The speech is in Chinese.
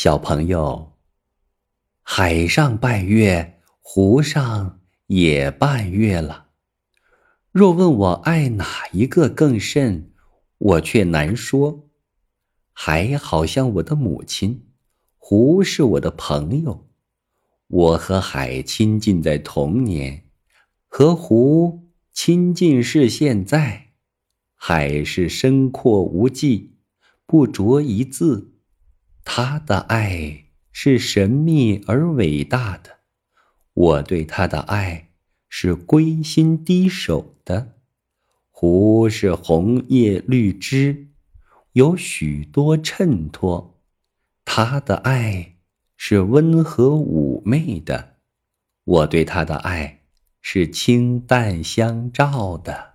小朋友，海上拜月，湖上也拜月了。若问我爱哪一个更甚，我却难说。海好像我的母亲，湖是我的朋友。我和海亲近在童年，和湖亲近是现在。海是深阔无际，不着一字。他的爱是神秘而伟大的，我对他的爱是归心低首的。湖是红叶绿枝，有许多衬托，他的爱是温和妩媚的，我对他的爱是清淡相照的。